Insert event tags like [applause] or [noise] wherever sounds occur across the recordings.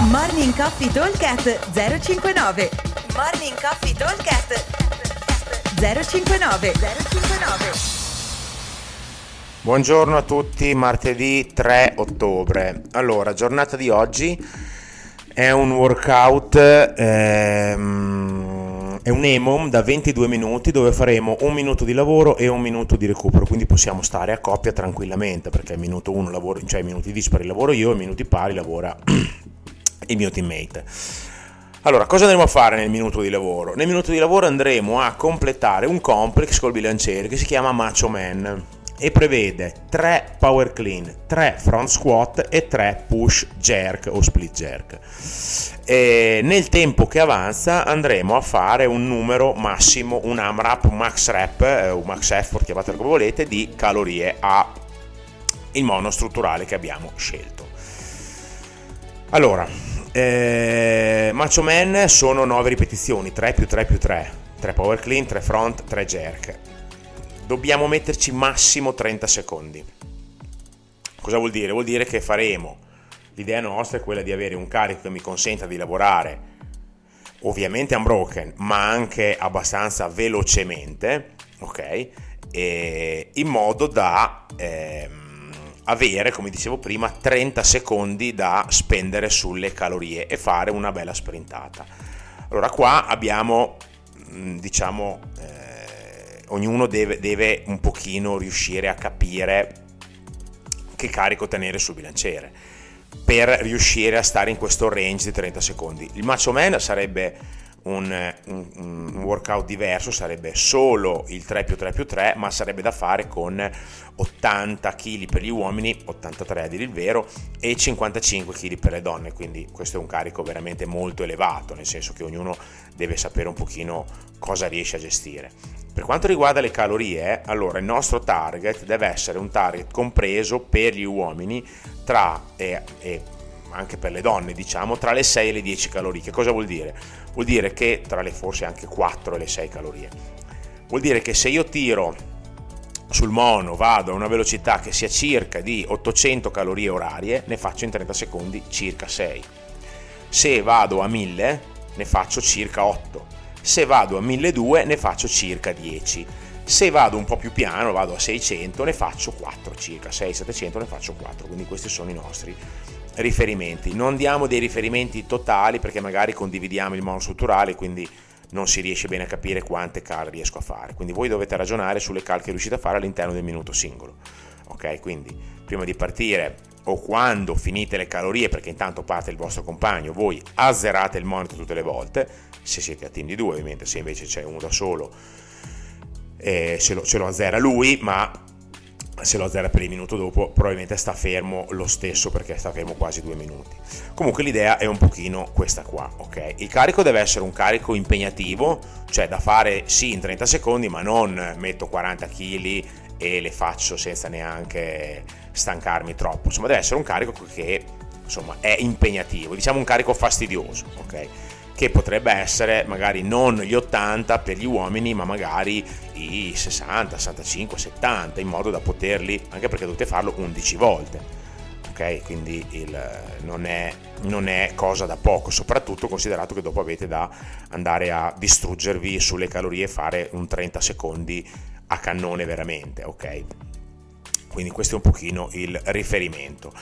Morning Coffee Talkcast 059 Morning Coffee Talkcast 059 059 Buongiorno a tutti, martedì 3 ottobre. Allora, giornata di oggi è un workout, ehm, è un EMOM da 22 minuti dove faremo un minuto di lavoro e un minuto di recupero, quindi possiamo stare a coppia tranquillamente perché minuto 1 lavoro, cioè minuti dispari lavoro io, i minuti pari lavora [clears throat] il mio teammate. Allora, cosa andremo a fare nel minuto di lavoro? Nel minuto di lavoro andremo a completare un complex col bilanciere che si chiama Macho Man e prevede 3 power clean, 3 front squat e 3 push jerk o split jerk. E nel tempo che avanza andremo a fare un numero massimo, un AMRAP, un max rep, eh, un max effort, chiamatelo come volete, di calorie a il mono strutturale che abbiamo scelto. Allora, eh, Macho Man sono 9 ripetizioni, 3 più 3 più 3, 3 power clean, 3 front, 3 jerk. Dobbiamo metterci massimo 30 secondi. Cosa vuol dire? Vuol dire che faremo, l'idea nostra è quella di avere un carico che mi consenta di lavorare ovviamente unbroken, ma anche abbastanza velocemente, ok? E in modo da... Ehm, avere, come dicevo prima, 30 secondi da spendere sulle calorie e fare una bella sprintata. Allora qua abbiamo, mm, diciamo, eh, ognuno deve, deve un pochino riuscire a capire che carico tenere sul bilanciere per riuscire a stare in questo range di 30 secondi. Il Macho Man sarebbe un, un, un, workout diverso, sarebbe solo il 3 più 3 più 3, ma sarebbe da fare con 80 kg per gli uomini, 83 a dire il vero, e 55 kg per le donne, quindi questo è un carico veramente molto elevato, nel senso che ognuno deve sapere un pochino cosa riesce a gestire. Per quanto riguarda le calorie, allora il nostro target deve essere un target compreso per gli uomini tra e, anche per le donne, diciamo, tra le 6 e le 10 calorie. Che cosa vuol dire? Vuol dire che tra le forse anche 4 e le 6 calorie. Vuol dire che se io tiro sul mono vado a una velocità che sia circa di 800 calorie orarie, ne faccio in 30 secondi circa 6. Se vado a 1000 ne faccio circa 8. Se vado a 1200 ne faccio circa 10. Se vado un po' più piano, vado a 600, ne faccio 4 circa, 6-700 ne faccio 4, quindi questi sono i nostri riferimenti. Non diamo dei riferimenti totali perché magari condividiamo il mono strutturale, quindi non si riesce bene a capire quante cal riesco a fare. Quindi voi dovete ragionare sulle cal che riuscite a fare all'interno del minuto singolo. Ok, quindi prima di partire o quando finite le calorie, perché intanto parte il vostro compagno, voi azzerate il monitor tutte le volte, se siete a team di due ovviamente, se invece c'è uno da solo eh, ce, lo, ce lo azzera lui, ma se lo azzera per il minuto dopo probabilmente sta fermo lo stesso perché sta fermo quasi due minuti. Comunque l'idea è un pochino questa qua ok? Il carico deve essere un carico impegnativo cioè da fare sì in 30 secondi ma non metto 40 kg e le faccio senza neanche stancarmi troppo. Insomma deve essere un carico che insomma è impegnativo. Diciamo un carico fastidioso ok che potrebbe essere magari non gli 80 per gli uomini, ma magari i 60, 65, 70, in modo da poterli, anche perché dovete farlo 11 volte. Ok, quindi il, non, è, non è cosa da poco, soprattutto considerato che dopo avete da andare a distruggervi sulle calorie e fare un 30 secondi a cannone veramente, ok? Quindi questo è un pochino il riferimento.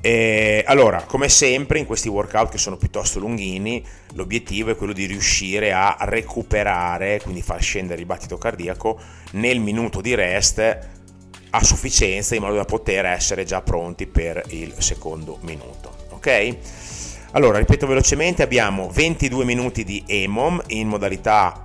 E allora, come sempre in questi workout che sono piuttosto lunghini, l'obiettivo è quello di riuscire a recuperare, quindi far scendere il battito cardiaco nel minuto di rest a sufficienza in modo da poter essere già pronti per il secondo minuto. Ok? Allora, ripeto velocemente, abbiamo 22 minuti di EMOM in modalità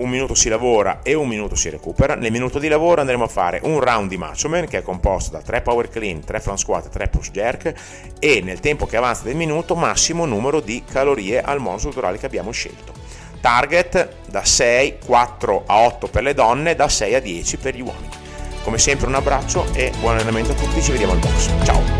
un minuto si lavora e un minuto si recupera. Nel minuto di lavoro andremo a fare un round di Macho Man che è composto da 3 power clean, 3 front squat e 3 push jerk e nel tempo che avanza del minuto massimo numero di calorie al mono strutturale che abbiamo scelto. Target da 6, 4 a 8 per le donne, da 6 a 10 per gli uomini. Come sempre un abbraccio e buon allenamento a tutti, ci vediamo al box. Ciao!